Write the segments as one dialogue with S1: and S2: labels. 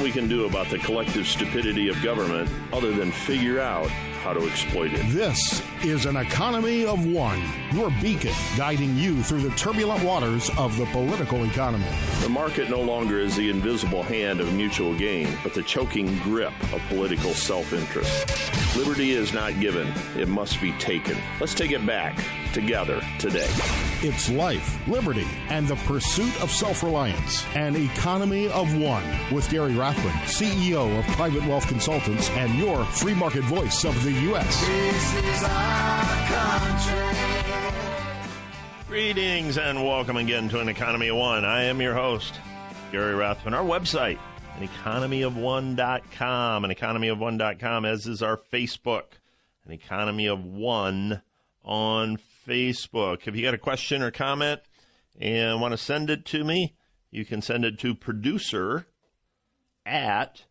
S1: nothing we can do about the collective stupidity of government other than figure out how to exploit it.
S2: This is an economy of one, your beacon guiding you through the turbulent waters of the political economy.
S1: The market no longer is the invisible hand of mutual gain, but the choking grip of political self interest. Liberty is not given, it must be taken. Let's take it back together today.
S2: It's life, liberty, and the pursuit of self reliance. An economy of one with Gary Rathbun, CEO of Private Wealth Consultants and your free market voice of the U.S.
S1: Greetings and welcome again to An Economy of One. I am your host, Gary Rathbun. Our website, aneconomyofone.com, aneconomyofone.com, as is our Facebook, An Economy of One on Facebook. If you got a question or comment and want to send it to me, you can send it to producer at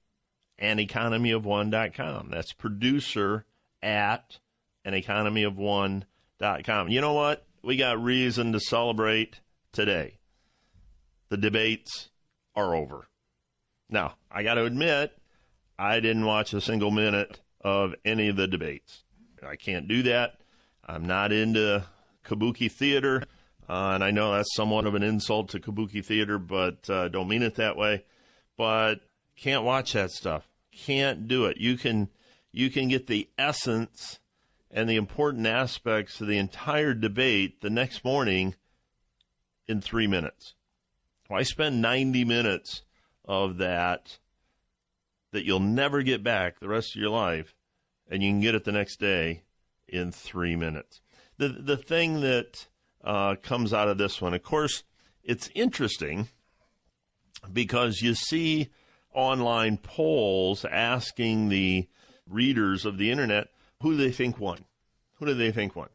S1: aneconomyofone.com. That's producer at aneconomyofone.com. You know what? We got reason to celebrate today. The debates are over. Now, I got to admit, I didn't watch a single minute of any of the debates. I can't do that. I'm not into kabuki theater, uh, and I know that's somewhat of an insult to kabuki theater, but uh, don't mean it that way. But can't watch that stuff. Can't do it. You can you can get the essence and the important aspects of the entire debate the next morning in three minutes. Why spend 90 minutes of that that you'll never get back the rest of your life, and you can get it the next day in three minutes. The the thing that uh, comes out of this one, of course, it's interesting because you see online polls asking the readers of the internet who do they think won. Who do they think won?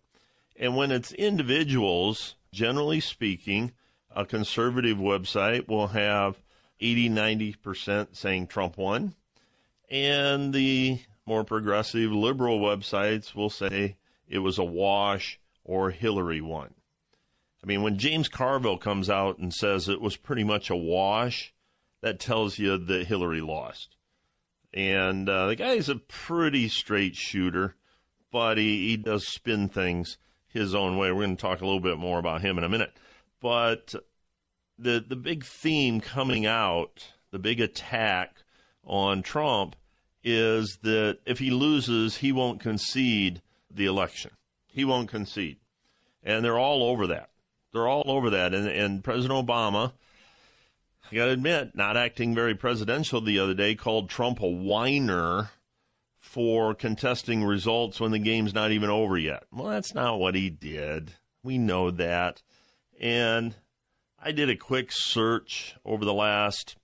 S1: And when it's individuals, generally speaking, a conservative website will have 80, 90% saying Trump won. And the more progressive liberal websites will say it was a wash or Hillary won. I mean, when James Carville comes out and says it was pretty much a wash, that tells you that Hillary lost. And uh, the guy's a pretty straight shooter, but he, he does spin things his own way. We're going to talk a little bit more about him in a minute. But the the big theme coming out, the big attack on Trump is that if he loses, he won't concede the election. He won't concede. And they're all over that. They're all over that. And, and President Obama, I got to admit, not acting very presidential the other day, called Trump a whiner for contesting results when the game's not even over yet. Well, that's not what he did. We know that. And I did a quick search over the last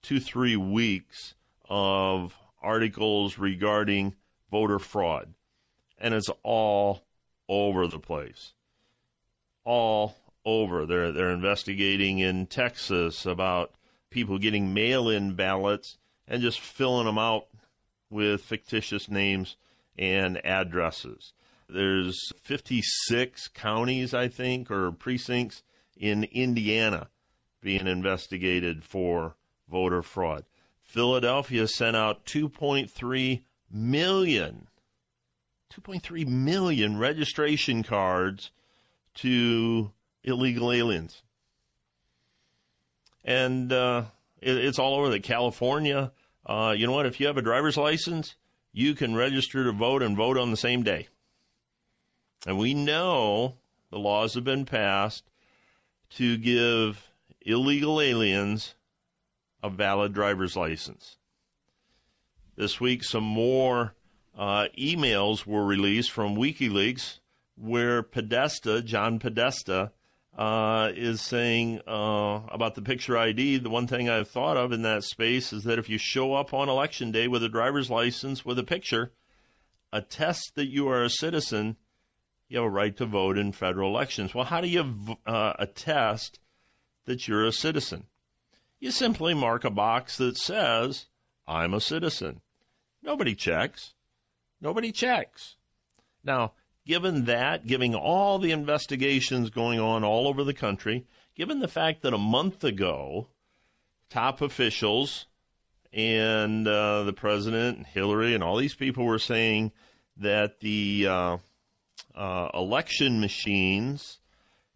S1: two, three weeks of articles regarding voter fraud, and it's all over the place. All over. They're they're investigating in Texas about people getting mail-in ballots and just filling them out with fictitious names and addresses. There's 56 counties, I think, or precincts in Indiana being investigated for voter fraud. Philadelphia sent out 2.3 million 2.3 million registration cards to illegal aliens. And uh, it, it's all over the California. Uh, you know what? If you have a driver's license, you can register to vote and vote on the same day. And we know the laws have been passed to give illegal aliens a valid driver's license. This week, some more uh, emails were released from WikiLeaks where Podesta, John Podesta, uh, is saying uh, about the picture ID. The one thing I've thought of in that space is that if you show up on election day with a driver's license with a picture, attest that you are a citizen, you have a right to vote in federal elections. Well, how do you uh, attest that you're a citizen? You simply mark a box that says, I'm a citizen. Nobody checks. Nobody checks. Now, given that, given all the investigations going on all over the country, given the fact that a month ago, top officials and uh, the president, and Hillary, and all these people were saying that the uh, uh, election machines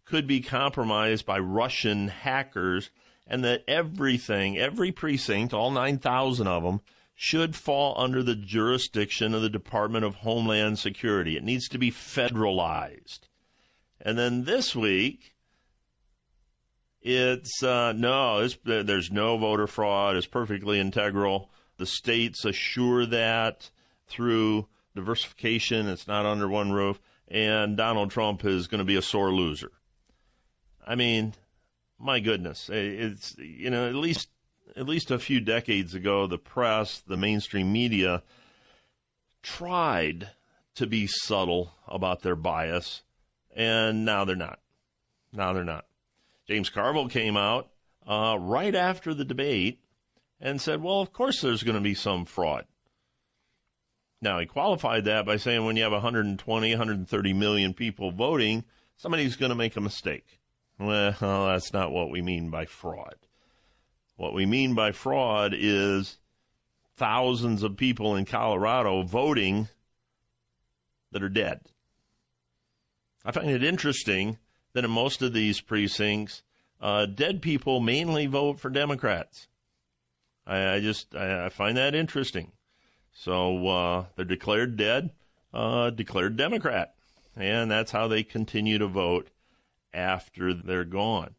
S1: could be compromised by Russian hackers, and that everything, every precinct, all 9,000 of them, should fall under the jurisdiction of the Department of Homeland Security. It needs to be federalized. And then this week, it's uh, no, there's no voter fraud. It's perfectly integral. The states assure that through diversification. It's not under one roof. And Donald Trump is going to be a sore loser. I mean, my goodness, it's you know at least at least a few decades ago, the press, the mainstream media, tried to be subtle about their bias, and now they're not. Now they're not. James Carville came out uh, right after the debate and said, well, of course there's going to be some fraud. Now, he qualified that by saying when you have 120, 130 million people voting, somebody's going to make a mistake. Well, that's not what we mean by fraud. What we mean by fraud is thousands of people in Colorado voting that are dead. I find it interesting that in most of these precincts, uh, dead people mainly vote for Democrats. I, I just I, I, find that interesting. So uh, they're declared dead, uh, declared Democrat, and that's how they continue to vote after they're gone.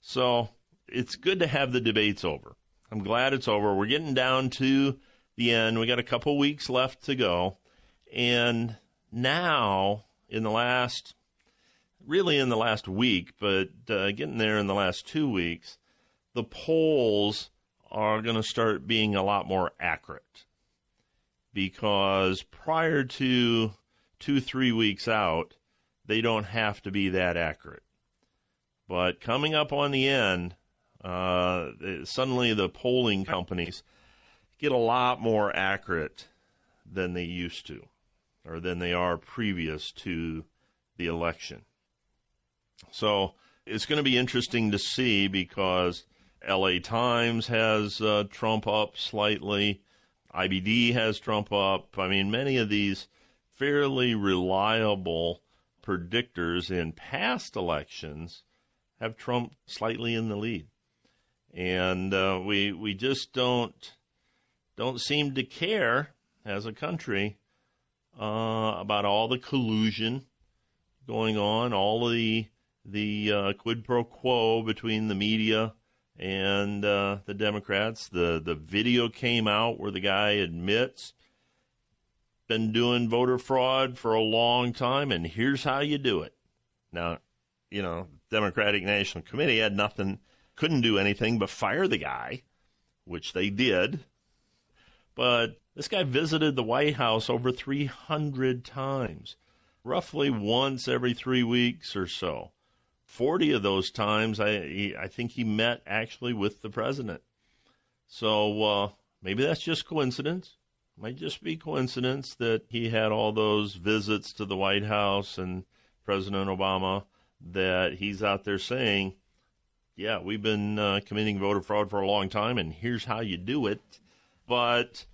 S1: So it's good to have the debates over. I'm glad it's over. We're getting down to the end. We got a couple weeks left to go, and now in the last really in the last week, but uh, getting there in the last two weeks, the polls are going to start being a lot more accurate because prior to two, three weeks out, they don't have to be that accurate. But coming up on the end, uh, suddenly the polling companies get a lot more accurate than they used to, or than they are previous to the election. So it's going to be interesting to see because LA Times has uh, Trump up slightly, IBD has Trump up. I mean, many of these fairly reliable predictors in past elections have Trump slightly in the lead, and uh, we we just don't don't seem to care as a country uh, about all the collusion going on, all the the uh, quid pro quo between the media and uh, the Democrats. The the video came out where the guy admits been doing voter fraud for a long time, and here's how you do it. Now, you know, Democratic National Committee had nothing, couldn't do anything but fire the guy, which they did. But this guy visited the White House over 300 times, roughly once every three weeks or so. 40 of those times, I, I think he met actually with the president. So uh, maybe that's just coincidence. Might just be coincidence that he had all those visits to the White House and President Obama that he's out there saying, yeah, we've been uh, committing voter fraud for a long time, and here's how you do it. But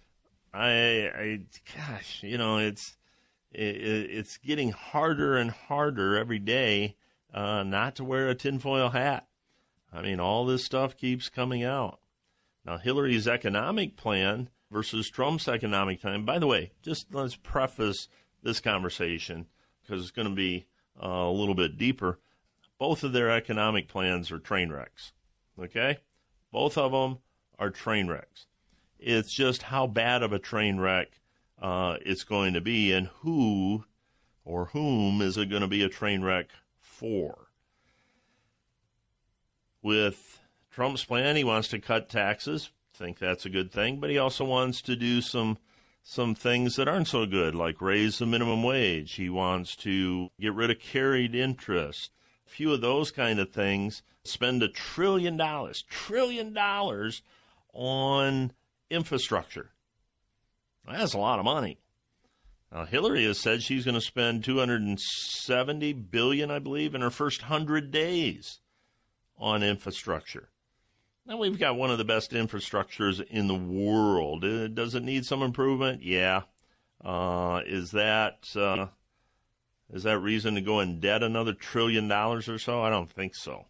S1: I, I gosh, you know, it's it, it's getting harder and harder every day uh, not to wear a tinfoil hat. I mean, all this stuff keeps coming out. Now, Hillary's economic plan versus Trump's economic plan. By the way, just let's preface this conversation because it's going to be uh, a little bit deeper. Both of their economic plans are train wrecks. Okay? Both of them are train wrecks. It's just how bad of a train wreck uh, it's going to be and who or whom is it going to be a train wreck for. With Trump's plan, he wants to cut taxes. Think that's a good thing, but he also wants to do some some things that aren't so good, like raise the minimum wage. He wants to get rid of carried interest. Few of those kind of things. Spend a trillion dollars, trillion dollars on infrastructure. That's a lot of money. Now, Hillary has said she's going to spend 270 billion, I believe, in her first 100 days on infrastructure. Now we've got one of the best infrastructures in the world. Uh, does it need some improvement? Yeah. Uh, is that uh, is that reason to go in debt another trillion dollars or so? I don't think so.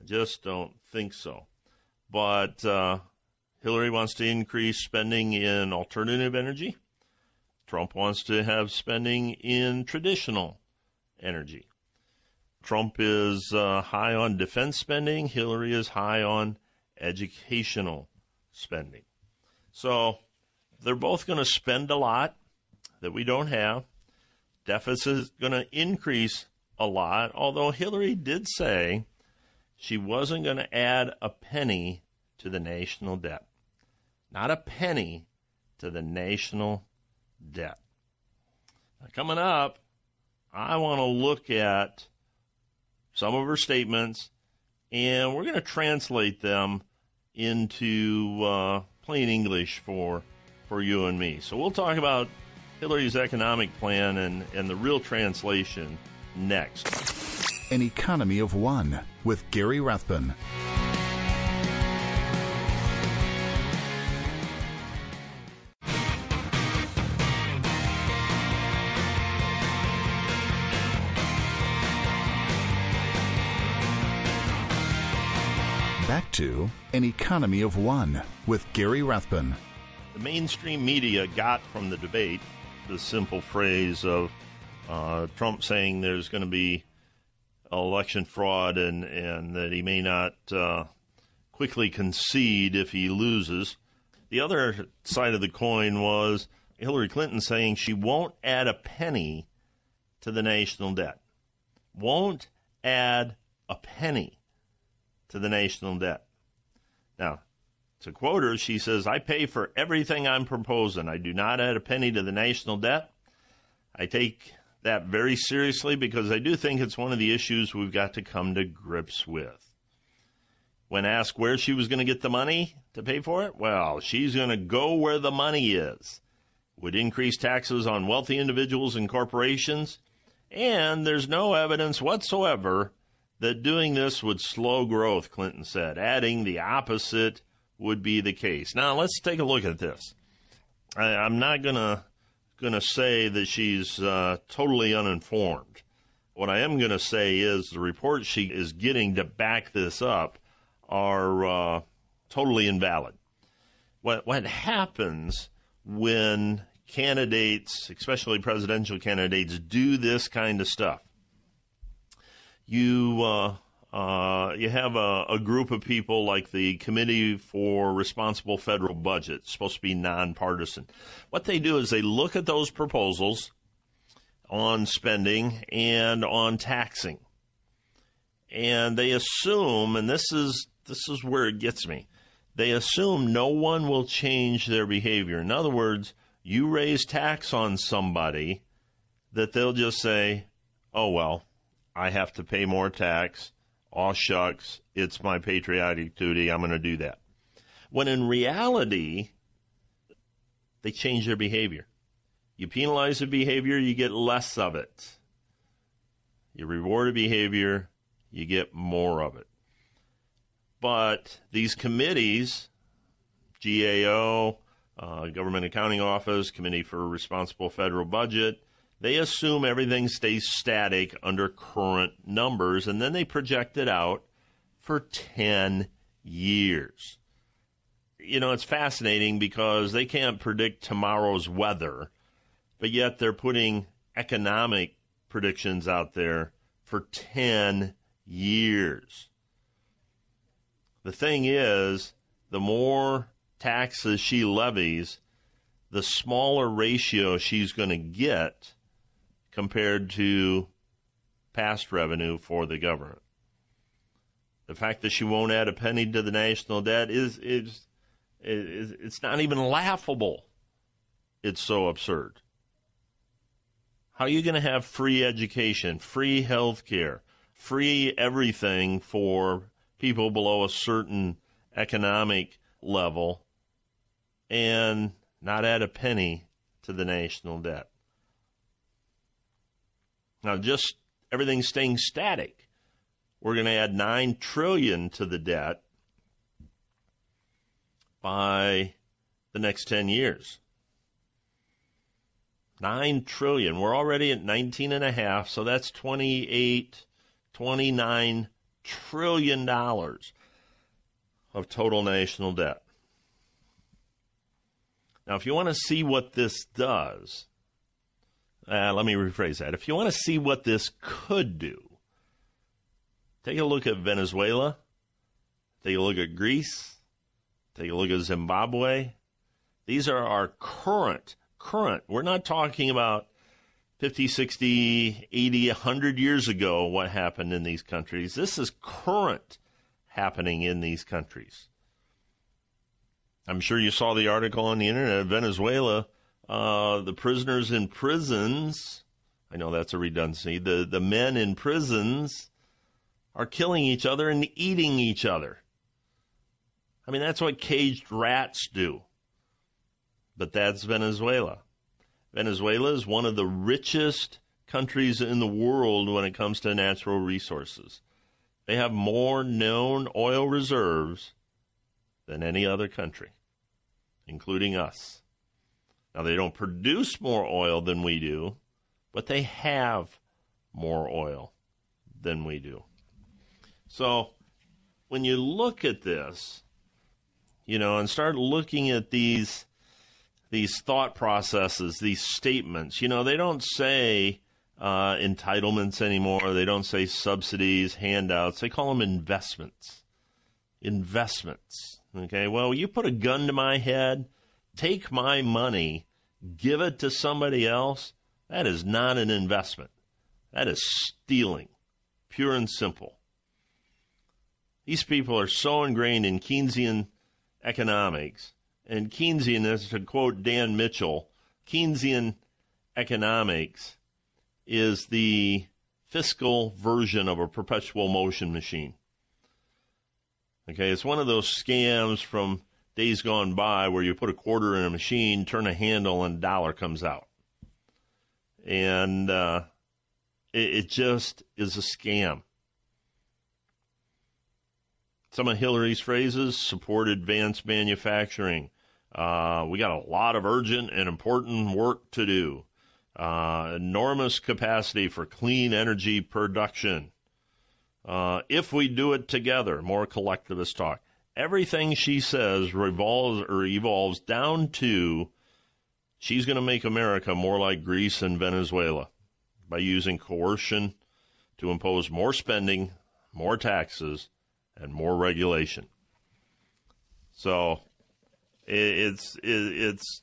S1: I just don't think so. But uh, Hillary wants to increase spending in alternative energy. Trump wants to have spending in traditional energy. Trump is uh, high on defense spending. Hillary is high on educational spending. So they're both going to spend a lot that we don't have. Deficit is going to increase a lot, although Hillary did say she wasn't going to add a penny to the national debt. Not a penny to the national debt. Now, coming up, I want to look at some of her statements, and we're going to translate them into uh, plain English for for you and me. So we'll talk about Hillary's economic plan and, and the real translation next.
S3: An Economy of One with Gary Rathbun. Back to An Economy of One with Gary Rathbun.
S1: The mainstream media got from the debate the simple phrase of uh, Trump saying there's going to be election fraud and, and that he may not uh, quickly concede if he loses. The other side of the coin was Hillary Clinton saying she won't add a penny to the national debt. Won't add a penny to the national debt. Now, to quote her, she says, I pay for everything I'm proposing. I do not add a penny to the national debt. I take that very seriously because I do think it's one of the issues we've got to come to grips with. When asked where she was going to get the money to pay for it, well, she's going to go where the money is. Would increase taxes on wealthy individuals and corporations, and there's no evidence whatsoever that doing this would slow growth, Clinton said, adding the opposite would be the case. Now, let's take a look at this. I, am not going to say that she's uh, totally uninformed. What I am to say is the reports she is getting to back this up are uh, totally invalid. What what happens when candidates, especially presidential candidates, do this kind of stuff? You uh, uh, you have a, a, group of people like the Committee for Responsible Federal Budget, supposed to be nonpartisan. What they do is they look at those proposals on spending and on taxing, and they assume, and this is this is where it gets me. They assume no one will change their behavior. In other words, you raise tax on somebody, that they'll just say, "Oh well, I have to pay more tax." Aw shucks, it's my patriotic duty, I'm going to do that. When in reality, they change their behavior. You penalize the behavior, you get less of it. You reward a behavior, you get more of it. But these committees, GAO, uh, Government Accounting Office, Committee for Responsible Federal Budget, they assume everything stays static under current numbers, and then they project it out for 10 years. You know, it's fascinating because they can't predict tomorrow's weather, but yet they're putting economic predictions out there for 10 years. The thing is, the more taxes she levies, the smaller ratio she's going to get compared to past revenue for the government. The fact that she won't add a penny to the national debt is is, is it's not even laughable. It's so absurd. How are you going to have free education, free health care, free everything for people below a certain economic level and not add a penny to the national debt? Now, just everything staying static, we're going to add nine trillion to the debt, by the next 10 years. 9 trillion. We're already at 19 and a half, so that's 28 29 trillion dollars of total national debt. Now, if you want to see what this does, uh, let me rephrase that. If you want to see what this could do, take a look at Venezuela, take a look at Greece, take a look at Zimbabwe. These are our current, current. We're not talking about 50, 60, 80, 100 years ago what happened in these countries. This is current happening in these countries. I'm sure you saw the article on the internet. Venezuela, uh, the prisoners in prisons. I know that's a redundancy. The the men in prisons are killing each other and eating each other. I mean, that's what caged rats do. But that's Venezuela. Venezuela is one of the richest countries in the world when it comes to natural resources. They have more known oil reserves than any other country, including us. Now, they don't produce more oil than we do, but they have more oil than we do. So, when you look at this, you know, and start looking at these these thought processes, these statements, you know, they don't say uh, entitlements anymore. They don't say subsidies, handouts. They call them investments. Investments. Okay, well, you put a gun to my head, take my money, give it to somebody else. That is not an investment. That is stealing, pure and simple. These people are so ingrained in Keynesian economics. And Keynesian, to quote Dan Mitchell, Keynesian economics is the fiscal version of a perpetual motion machine. Okay, it's one of those scams from days gone by where you put a quarter in a machine, turn a handle, and a dollar comes out. And uh, it, it just is a scam. Some of Hillary's phrases support advanced manufacturing. Uh, we got a lot of urgent and important work to do uh, enormous capacity for clean energy production. Uh, if we do it together, more collectivist talk. Everything she says revolves or evolves down to she's going to make America more like Greece and Venezuela by using coercion to impose more spending, more taxes, and more regulation. So it's it's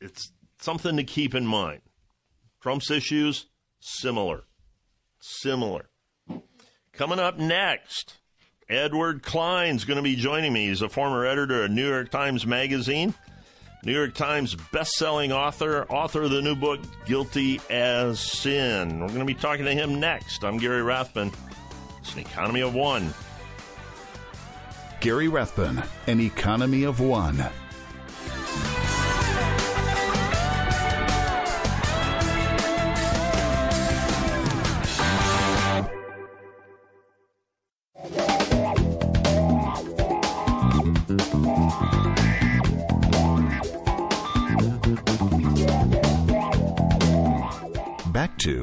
S1: it's something to keep in mind. Trump's issues, similar. Similar. Coming up next, Edward Klein's going to be joining me. He's a former editor of New York Times Magazine, New York Times best-selling author, author of the new book Guilty as Sin. We're going to be talking to him next. I'm Gary Rathbun. It's an economy of one.
S3: Gary Rathbun, an economy of one.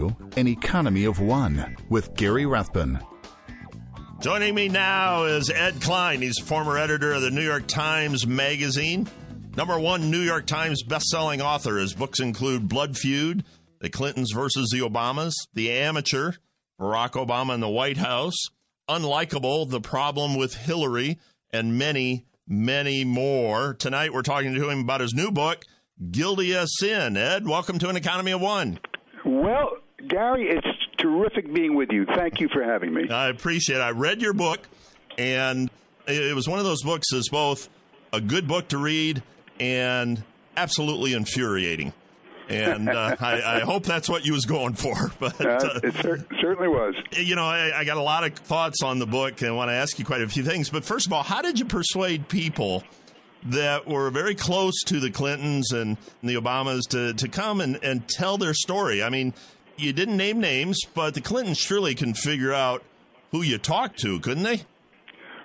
S3: To An Economy of One with Gary Rathbun.
S1: Joining me now is Ed Klein. He's former editor of the New York Times Magazine. Number one New York Times bestselling author. His books include Blood Feud, The Clintons versus the Obamas, The Amateur, Barack Obama in the White House, Unlikable, The Problem with Hillary, and many, many more. Tonight we're talking to him about his new book, Guilty as Sin. Ed, welcome to an Economy of One.
S4: Well, Gary, it's terrific being with you. Thank you for having me.
S1: I appreciate it. I read your book, and it was one of those books that's both a good book to read and absolutely infuriating. And uh, I, I, hope that's what you was going for. But
S4: uh, it cer- certainly was.
S1: You know, I, I, got a lot of thoughts on the book, and I want to ask you quite a few things. But first of all, how did you persuade people that were very close to the Clintons and the Obamas to, to come and, and tell their story. I mean, you didn't name names, but the Clintons surely can figure out who you talked to, couldn't they?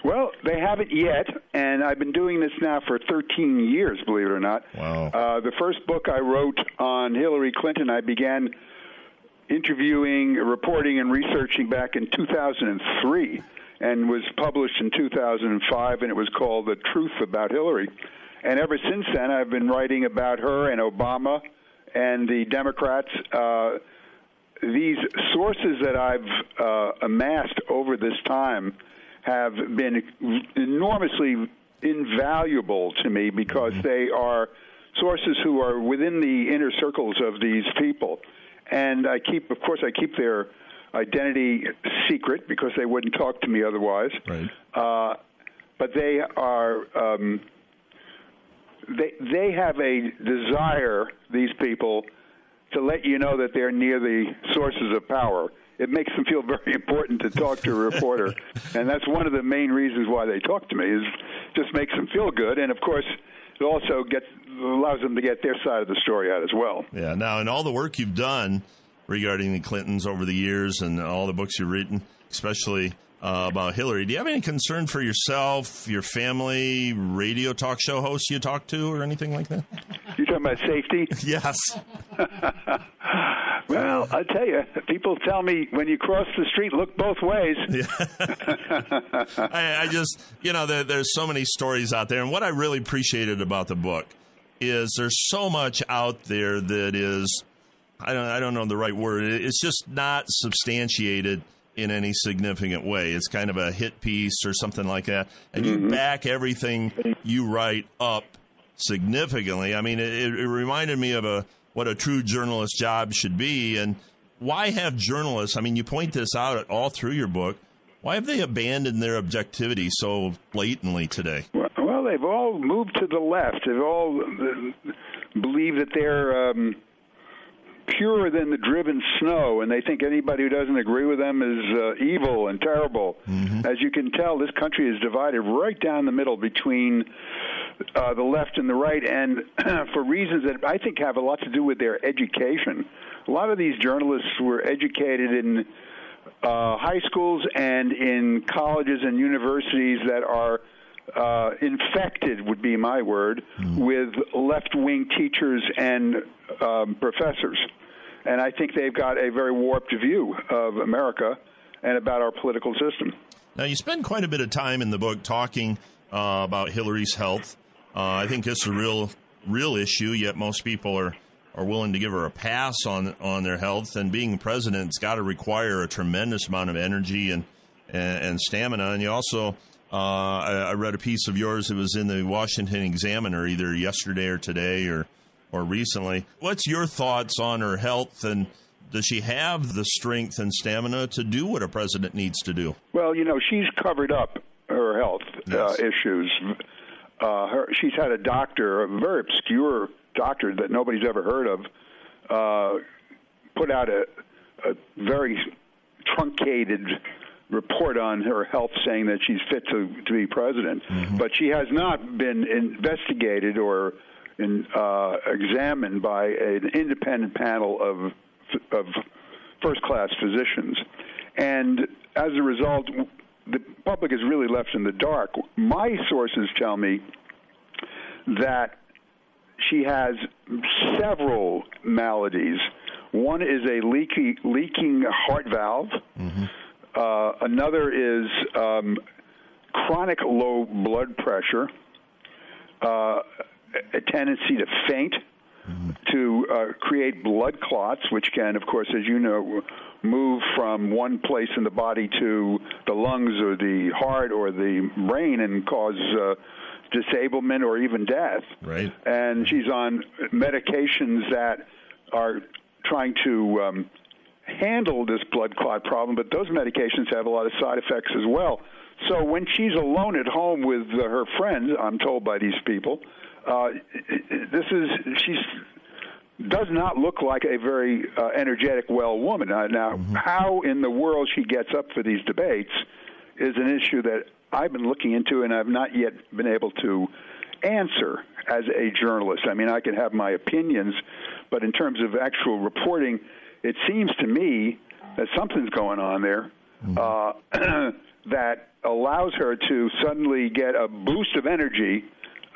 S4: Well, they haven't yet, and I've been doing this now for 13 years, believe it or not.
S1: Wow.
S4: Uh, the first book I wrote on Hillary Clinton, I began interviewing, reporting, and researching back in 2003 and was published in 2005, and it was called The Truth About Hillary. And ever since then, I've been writing about her and Obama and the Democrats. Uh, these sources that I've uh, amassed over this time have been enormously invaluable to me because mm-hmm. they are sources who are within the inner circles of these people. And I keep, of course, I keep their identity secret because they wouldn't talk to me otherwise.
S1: Right.
S4: Uh, but they are. Um, they they have a desire. These people to let you know that they're near the sources of power. It makes them feel very important to talk to a reporter, and that's one of the main reasons why they talk to me. Is just makes them feel good, and of course, it also gets allows them to get their side of the story out as well.
S1: Yeah. Now, in all the work you've done regarding the Clintons over the years, and all the books you've written, especially uh, about Hillary. Do you have any concern for yourself, your family, radio talk show hosts you talk to, or anything like that?
S4: You talking about safety?
S1: yes.
S4: well, I tell you, people tell me when you cross the street, look both ways. Yeah.
S1: I, I, just, you know, there, there's so many stories out there, and what I really appreciated about the book is there's so much out there that is, I don't, I don't know the right word. It's just not substantiated in any significant way. It's kind of a hit piece or something like that. And you mm-hmm. back everything you write up significantly. I mean, it, it reminded me of a what a true journalist job should be. And why have journalists? I mean, you point this out all through your book. Why have they abandoned their objectivity so blatantly today?
S4: Well, they've all moved to the left. They've all uh, believe that they're. Um, purer than the driven snow, and they think anybody who doesn't agree with them is uh, evil and terrible. Mm-hmm. As you can tell, this country is divided right down the middle between uh, the left and the right, and for reasons that I think have a lot to do with their education. A lot of these journalists were educated in uh, high schools and in colleges and universities that are uh, infected would be my word mm. with left wing teachers and um, professors. And I think they've got a very warped view of America and about our political system.
S1: Now, you spend quite a bit of time in the book talking uh, about Hillary's health. Uh, I think it's a real, real issue. Yet most people are are willing to give her a pass on on their health. And being president's got to require a tremendous amount of energy and, and, and stamina. And you also uh, I, I, read a piece of yours. It was in the Washington Examiner either yesterday or today or or recently. What's your thoughts on her health and does she have the strength and stamina to do what a president needs to do?
S4: Well, you know, she's covered up her health uh, yes. uh, issues. Uh, her, she's had a doctor, a very obscure doctor that nobody's ever heard of, uh, put out a, a very truncated report on her health saying that she's fit to, to be president. Mm-hmm. But she has not been investigated or in, uh, examined by an independent panel of, of first class physicians. And as a result, the public is really left in the dark. My sources tell me that she has several maladies. One is a leaky, leaking heart valve. Mm-hmm. Uh, another is um, chronic low blood pressure, uh, a tendency to faint, mm-hmm. to uh, create blood clots, which can, of course, as you know, move from one place in the body to the lungs or the heart or the brain and cause uh, disablement or even death.
S1: Right.
S4: And she's on medications that are trying to um, handle this blood clot problem, but those medications have a lot of side effects as well. So when she's alone at home with uh, her friends, I'm told by these people, uh, this is she's does not look like a very uh, energetic, well woman. Uh, now, mm-hmm. how in the world she gets up for these debates is an issue that I've been looking into, and I've not yet been able to answer as a journalist. I mean, I can have my opinions, but in terms of actual reporting, it seems to me that something's going on there. Mm-hmm. Uh, that allows her to suddenly get a boost of energy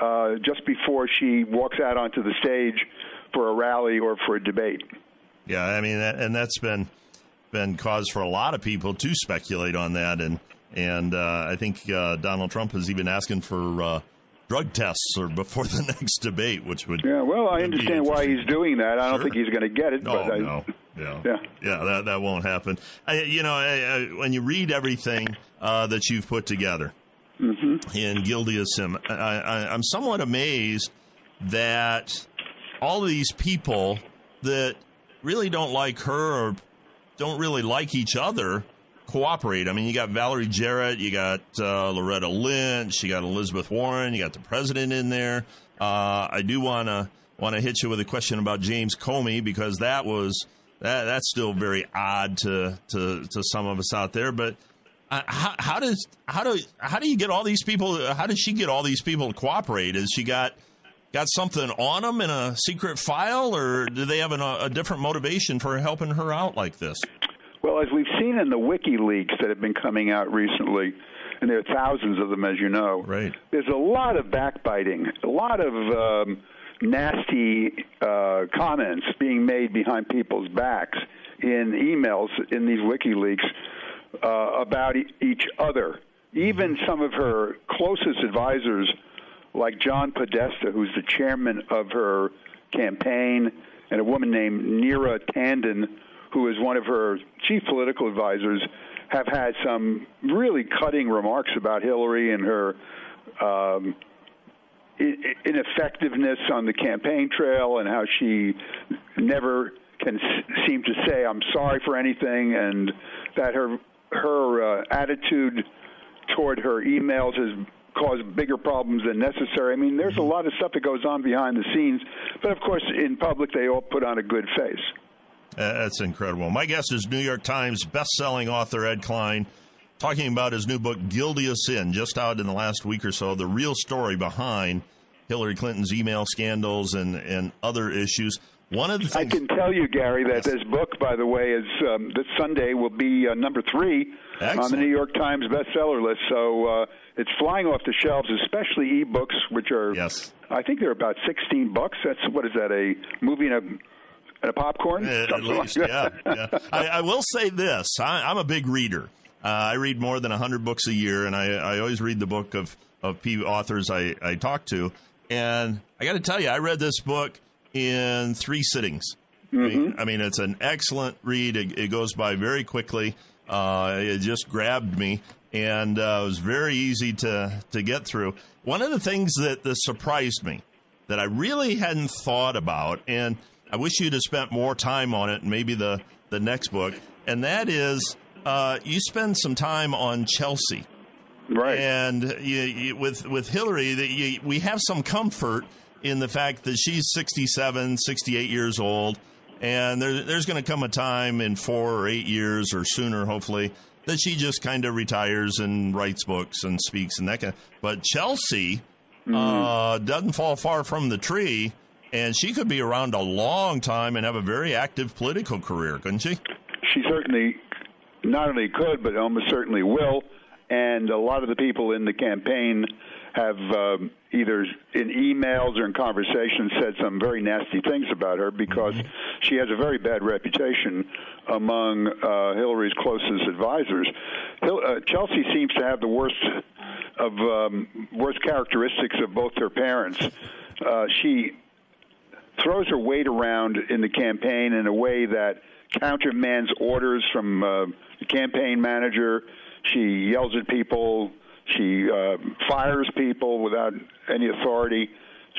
S4: uh, just before she walks out onto the stage for a rally or for a debate.
S1: Yeah, I mean, and that's been been cause for a lot of people to speculate on that, and and uh, I think uh, Donald Trump is even asking for uh, drug tests or before the next debate, which would
S4: yeah. Well, I understand why he's doing that. I don't think he's going to get it.
S1: No,
S4: but I,
S1: no, yeah, yeah, yeah. That that won't happen. I, you know, I, I, when you read everything uh, that you've put together
S4: mm-hmm.
S1: in Guilty as Sin, I, I'm somewhat amazed that all of these people that really don't like her or don't really like each other cooperate. I mean, you got Valerie Jarrett, you got uh, Loretta Lynch, you got Elizabeth Warren, you got the president in there. Uh, I do want to want to hit you with a question about James Comey because that was that that's still very odd to to to some of us out there. But uh, how, how does how do how do you get all these people? How does she get all these people to cooperate? Is she got got something on them in a secret file, or do they have an, a different motivation for helping her out like this?
S4: Well, as we've seen in the WikiLeaks that have been coming out recently, and there are thousands of them, as you know.
S1: Right.
S4: There's a lot of backbiting, a lot of um, nasty uh, comments being made behind people's backs in emails in these WikiLeaks uh, about e- each other. Even some of her closest advisors, like John Podesta, who's the chairman of her campaign, and a woman named Neera Tanden, who is one of her chief political advisors, have had some really cutting remarks about Hillary and her um, ineffectiveness on the campaign trail and how she never can seem to say I'm sorry for anything and that her her uh, attitude toward her emails has caused bigger problems than necessary. I mean, there's a lot of stuff that goes on behind the scenes, but of course, in public, they all put on a good face.
S1: Uh, that's incredible. My guest is New York Times best-selling author Ed Klein, talking about his new book "Guilty of Sin," just out in the last week or so. The real story behind Hillary Clinton's email scandals and and other issues. One of the things
S4: I can tell you, Gary, that this book, by the way, is um, this Sunday will be uh, number three
S1: Excellent.
S4: on the New York Times bestseller list. So uh, it's flying off the shelves, especially ebooks, which are
S1: yes.
S4: I think they're about sixteen bucks. That's what is that a movie and a and a popcorn?
S1: Uh, at least, like yeah. yeah. I, I, will say this: I, am a big reader. Uh, I read more than hundred books a year, and I, I always read the book of of P authors I, I talk to. And I got to tell you, I read this book in three sittings.
S4: Mm-hmm.
S1: I, mean, I, mean, it's an excellent read. It, it goes by very quickly. Uh, it just grabbed me, and uh, it was very easy to to get through. One of the things that, that surprised me that I really hadn't thought about, and I wish you'd have spent more time on it, maybe the the next book, and that is uh, you spend some time on Chelsea,
S4: right?
S1: And you, you, with with Hillary, that you, we have some comfort in the fact that she's 67, 68 years old, and there, there's going to come a time in four or eight years or sooner, hopefully, that she just kind of retires and writes books and speaks and that kind. Of, but Chelsea mm-hmm. uh, doesn't fall far from the tree and she could be around a long time and have a very active political career, couldn't she?
S4: She certainly not only could, but almost certainly will. And a lot of the people in the campaign have um, either in emails or in conversations said some very nasty things about her because mm-hmm. she has a very bad reputation among uh, Hillary's closest advisors. Hil- uh, Chelsea seems to have the worst of um, worst characteristics of both her parents. Uh, she throws her weight around in the campaign in a way that countermands orders from uh, the campaign manager. She yells at people. She uh, fires people without any authority.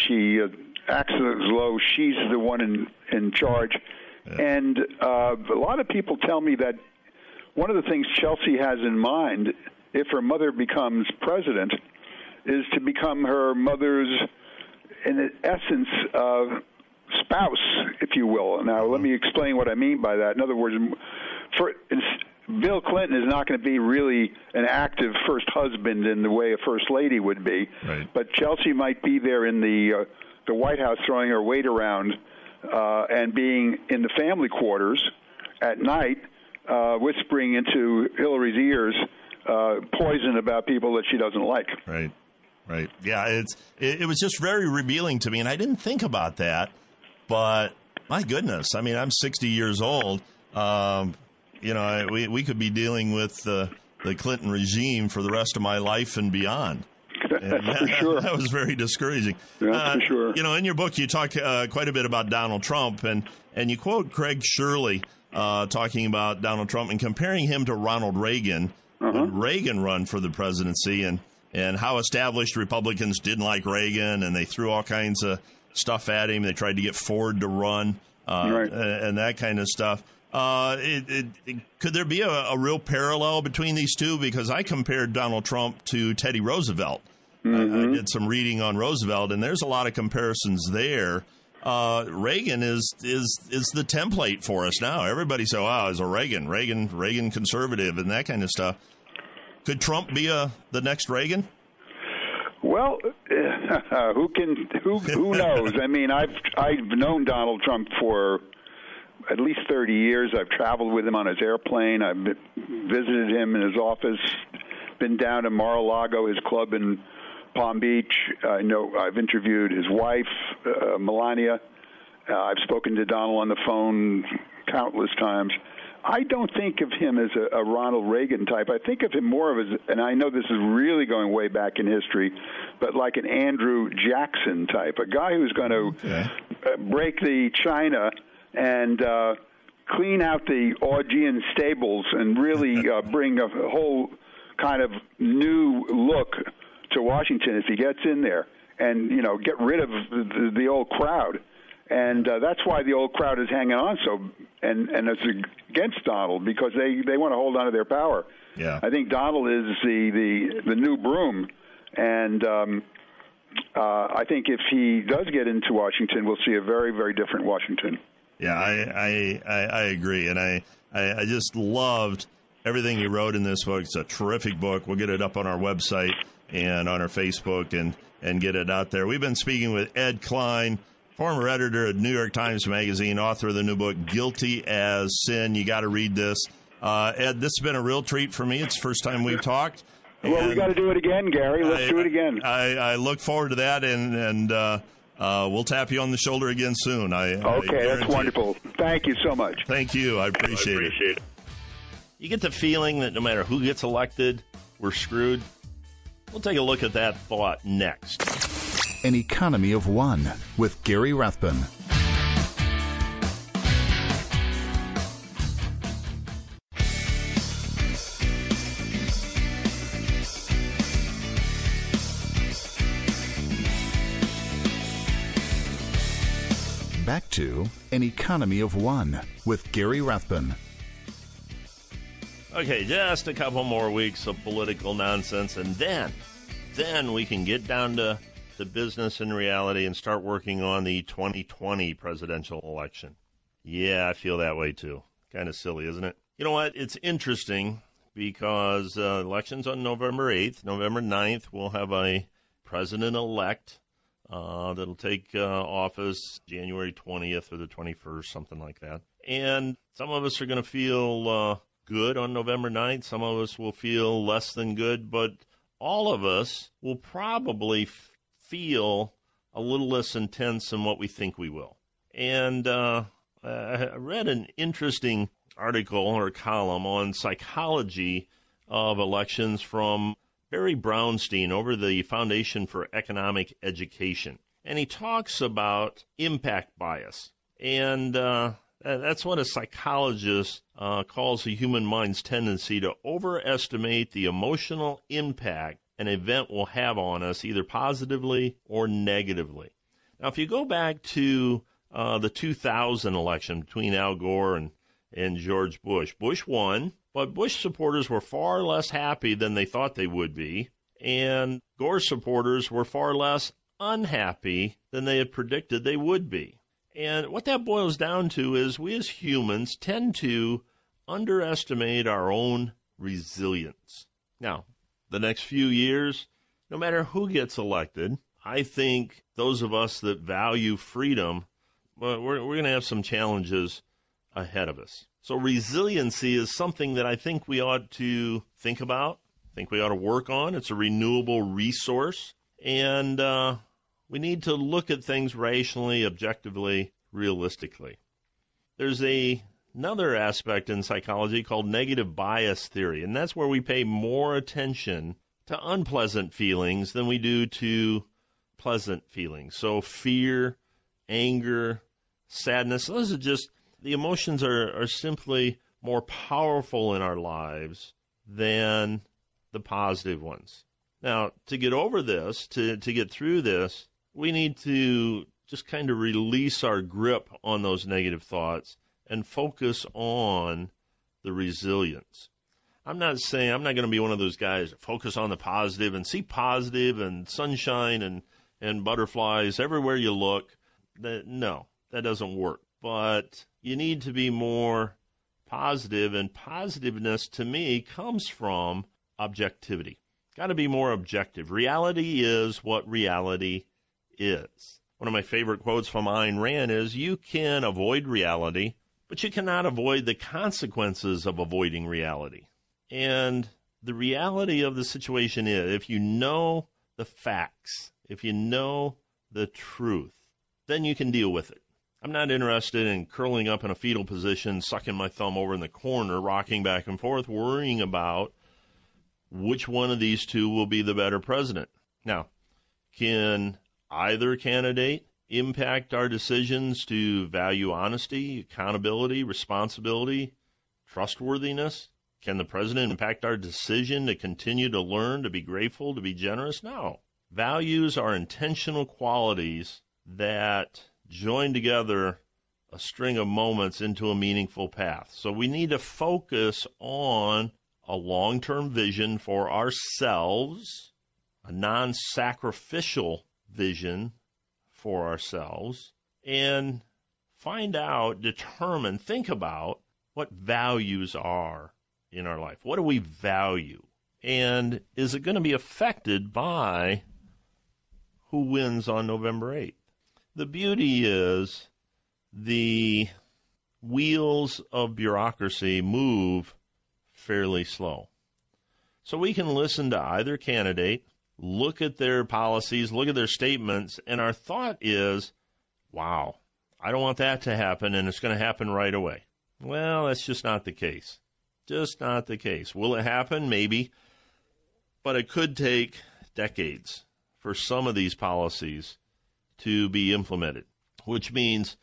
S4: She uh, acts as though she's the one in in charge. Yeah. And uh, a lot of people tell me that one of the things Chelsea has in mind, if her mother becomes president, is to become her mother's, in essence, uh, spouse, if you will. Now, let me explain what I mean by that. In other words, for Bill Clinton is not going to be really an active first husband in the way a first lady would be,
S1: right.
S4: but Chelsea might be there in the uh, the White House throwing her weight around uh, and being in the family quarters at night, uh, whispering into Hillary's ears uh, poison about people that she doesn't like.
S1: Right. Right. Yeah. It's it, it was just very revealing to me, and I didn't think about that, but my goodness, I mean, I'm 60 years old. Um, you know, I, we we could be dealing with the the Clinton regime for the rest of my life and beyond.
S4: And that, for sure.
S1: That was very discouraging.
S4: Yeah, uh, for sure.
S1: You know, in your book, you talk uh, quite a bit about Donald Trump, and and you quote Craig Shirley uh, talking about Donald Trump and comparing him to Ronald Reagan uh-huh. when Reagan run for the presidency, and and how established Republicans didn't like Reagan, and they threw all kinds of stuff at him. They tried to get Ford to run, uh, right. and that kind of stuff. Uh, it, it, it, could there be a, a, real parallel between these two? Because I compared Donald Trump to Teddy Roosevelt. Mm-hmm. I, I, mm-hmm. did some reading on Roosevelt, and there's a lot of comparisons there. Uh, Reagan is is is the template for us now. Everybody says, "Wow, is a Reagan, Reagan, Reagan conservative, and that kind of stuff." Could Trump be a uh, the next Reagan?
S4: Well, who can who who knows? I mean, I've I've known Donald Trump for at least 30 years. I've traveled with him on his airplane. I've visited him in his office. Been down to Mar-a-Lago, his club in Palm Beach. I know I've interviewed his wife, uh, Melania. Uh, I've spoken to Donald on the phone countless times. I don't think of him as a, a Ronald Reagan type. I think of him more of as, and I know this is really going way back in history, but like an Andrew Jackson type, a guy who's going to okay. Uh, break the China and uh, clean out the Augean stables and really uh, bring a whole kind of new look to Washington if he gets in there, and you know get rid of the, the old crowd and uh, that's why the old crowd is hanging on so and and it's against Donald because they they want to hold on to their power.
S1: Yeah,
S4: I think Donald is the the the new broom, and um, uh, I think if he does get into Washington, we'll see a very very different Washington.
S1: Yeah, I I, I, agree, and I, I I just loved everything you wrote in this book. It's a terrific book. We'll get it up on our website and on our Facebook and and get it out there. We've been speaking with Ed Klein former editor of New York Times Magazine, author of the new book, Guilty as Sin. You got to read this. Uh, Ed, this has been a real treat for me. It's the first time we've talked.
S4: Well, we got to do it again, Gary. Let's I, do it again.
S1: I, I, look forward to that, and and uh, uh, we'll tap you on the shoulder again soon. I
S4: okay, that's wonderful. Thank you so much.
S1: Thank you. I appreciate, I appreciate it. it. You get the feeling that no matter who gets elected, we're screwed. We'll take a look at that thought next.
S3: An Economy of One with Gary Rathbun. Back to An Economy of One with Gary Rathbun.
S1: Okay, just a couple more weeks of political nonsense, and then, then we can get down to to business and reality and start working on the 2020 presidential election. Yeah, I feel that way too. Kind of silly, isn't it? You know what? It's interesting because uh, elections on November 8th, November 9th, we'll have a president elect uh, that'll take uh, office January 20th or the 21st, something like that. And some of us are going to feel uh, good on November 9th. Some of us will feel less than good, but all of us will probably feel a little less intense than what we think we will. And uh, I read an interesting article or column on psychology of elections from Barry Brownstein over the Foundation for Economic Education. And he talks about impact bias. And uh, that's what a psychologist uh, calls the human mind's tendency to overestimate the emotional impact an event will have on us, either positively or negatively. Now, if you go back to uh, the 2000 election between Al Gore and, and George Bush, Bush won, but Bush supporters were far less happy than they thought they would be, and Gore supporters were far less unhappy than they had predicted they would be. And what that boils down to is we as humans tend to underestimate our own resilience. Now, the next few years, no matter who gets elected, I think those of us that value freedom, well, we're, we're going to have some challenges ahead of us. So, resiliency is something that I think we ought to think about, think we ought to work on. It's a renewable resource. And uh, we need to look at things rationally, objectively, realistically. There's a another aspect in psychology called negative bias theory, and that's where we pay more attention to unpleasant feelings than we do to pleasant feelings. So fear, anger, sadness, those are just the emotions are, are simply more powerful in our lives than the positive ones. Now, to get over this, to, to get through this, we need to just kind of release our grip on those negative thoughts and focus on the resilience. I'm not saying I'm not going to be one of those guys that focus on the positive and see positive and sunshine and, and butterflies everywhere you look. That, no, that doesn't work. But you need to be more positive, and positiveness to me comes from objectivity. Got to be more objective. Reality is what reality is. One of my favorite quotes from Ayn Rand is You can avoid reality, but you cannot avoid the consequences of avoiding reality. And the reality of the situation is if you know the facts, if you know the truth, then you can deal with it. I'm not interested in curling up in a fetal position, sucking my thumb over in the corner, rocking back and forth, worrying about which one of these two will be the better president. Now, can either candidate impact our decisions to value honesty, accountability, responsibility, trustworthiness? Can the president impact our decision to continue to learn, to be grateful, to be generous? No. Values are intentional qualities that join together a string of moments into a meaningful path. So we need to focus on a long term vision for ourselves, a non sacrificial vision for ourselves and find out, determine, think about what values are in our life. What do we value? And is it going to be affected by who wins on November 8th? The beauty is the wheels of bureaucracy move fairly slow. So we can listen to either candidate look at their policies, look at their statements, and our thought is, wow, I don't want that to happen, and it's going to happen right away. Well, that's just not the case. Just not the case. Will it happen? Maybe. But it could take decades for some of these policies to be implemented, which means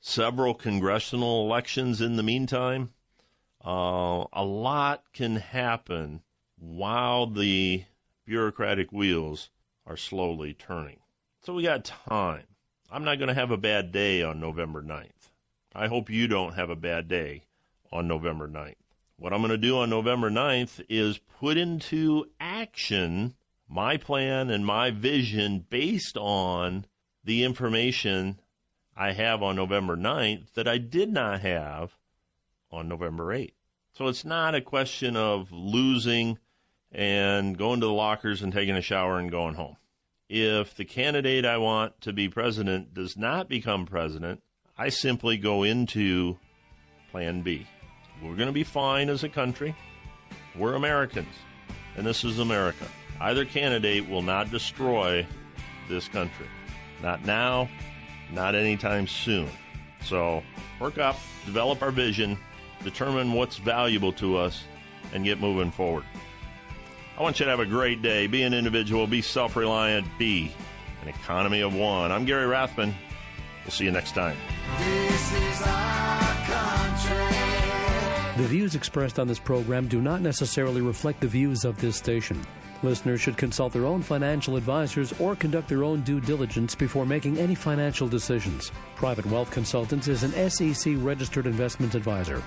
S1: several congressional elections in the meantime. Uh, a lot can happen while the bureaucratic wheels are slowly turning. So we got time. I'm not going to have a bad day on November 9th. I hope you don't have a bad day on November 9th. What I'm going to do on November 9th is put into action my plan and my vision based on the information I have on November 9th that I did not have on November 8th. So it's not a question of losing and going to the lockers and taking a shower and going home. If the candidate I want to be president does not become president, I simply go into plan B. We're going to be fine as a country. We're Americans, and this is America. Either candidate will not destroy this country. Not now, not anytime soon. So work up, develop our vision, determine what's valuable to us, and get moving forward. I want you to have a great day. Be an individual, be self reliant, be an economy of one. I'm Gary Rathbun. We'll see you next time.
S5: The views expressed on this program do not necessarily reflect the views of this station. Listeners should consult their own financial advisors or conduct their own due diligence before making any financial decisions. Private Wealth Consultants is an SEC registered investment advisor.